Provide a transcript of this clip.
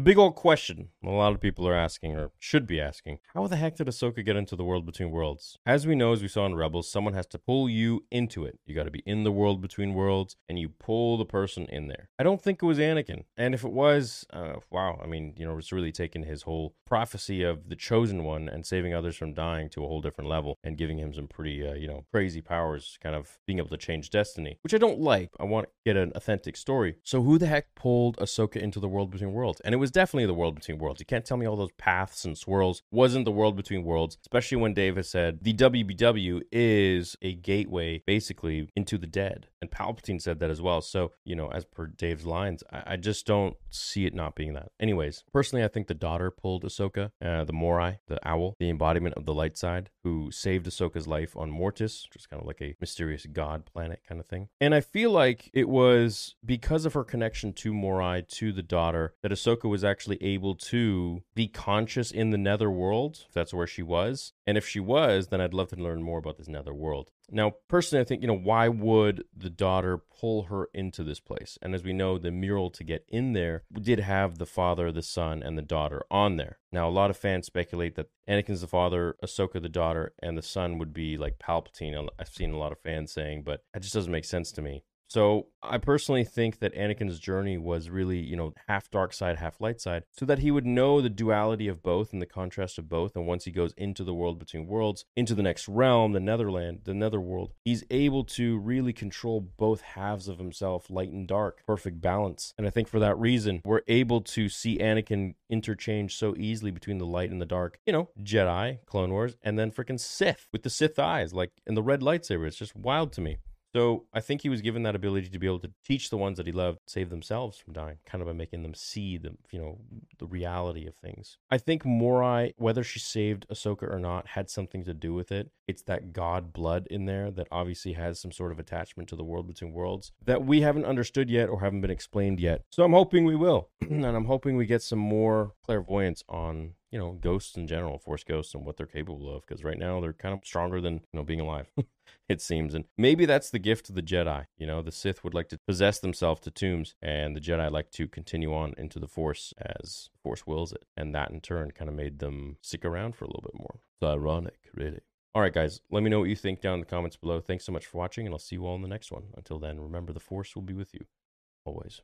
The big old question a lot of people are asking, or should be asking, how the heck did Ahsoka get into the world between worlds? As we know, as we saw in Rebels, someone has to pull you into it. You got to be in the world between worlds, and you pull the person in there. I don't think it was Anakin. And if it was, uh, wow, I mean, you know, it's really taken his whole prophecy of the chosen one and saving others from dying to a whole different level and giving him some pretty, uh, you know, crazy powers, kind of being able to change destiny, which I don't like. I want to get an authentic story. So who the heck pulled Ahsoka into the world between worlds? And it was definitely the world between worlds. You can't tell me all those paths and swirls wasn't the world between worlds, especially when Dave has said the WBW is a gateway basically into the dead. And Palpatine said that as well. So, you know, as per Dave's lines, I, I just don't see it not being that. Anyways, personally, I think the daughter pulled Ahsoka, uh, the Morai, the owl, the embodiment of the light side, who saved Ahsoka's life on Mortis, which is kind of like a mysterious god planet kind of thing. And I feel like it was because of her connection to Morai, to the daughter, that Ahsoka was actually able to be conscious in the nether world, if that's where she was. And if she was, then I'd love to learn more about this nether world. Now, personally, I think, you know, why would the daughter pull her into this place? And as we know, the mural to get in there did have the father, the son, and the daughter on there. Now, a lot of fans speculate that Anakin's the father, Ahsoka the daughter, and the son would be like Palpatine. I've seen a lot of fans saying, but that just doesn't make sense to me. So I personally think that Anakin's journey was really, you know, half dark side, half light side, so that he would know the duality of both and the contrast of both. And once he goes into the world between worlds, into the next realm, the Netherland, the Netherworld, he's able to really control both halves of himself, light and dark, perfect balance. And I think for that reason, we're able to see Anakin interchange so easily between the light and the dark. You know, Jedi, Clone Wars, and then freaking Sith with the Sith eyes, like in the red lightsaber. It's just wild to me. So I think he was given that ability to be able to teach the ones that he loved save themselves from dying, kind of by making them see the you know reality of things. I think Morai, whether she saved Ahsoka or not, had something to do with it. It's that God blood in there that obviously has some sort of attachment to the world between worlds that we haven't understood yet or haven't been explained yet. So I'm hoping we will, and I'm hoping we get some more clairvoyance on you know ghosts in general, force ghosts, and what they're capable of. Because right now they're kind of stronger than you know being alive. it seems. And maybe that's the gift of the Jedi. You know, the Sith would like to possess themselves to tombs, and the Jedi like to continue on into the Force as Force wills it. And that in turn kind of made them stick around for a little bit more. It's ironic, really. All right, guys, let me know what you think down in the comments below. Thanks so much for watching, and I'll see you all in the next one. Until then, remember the Force will be with you always.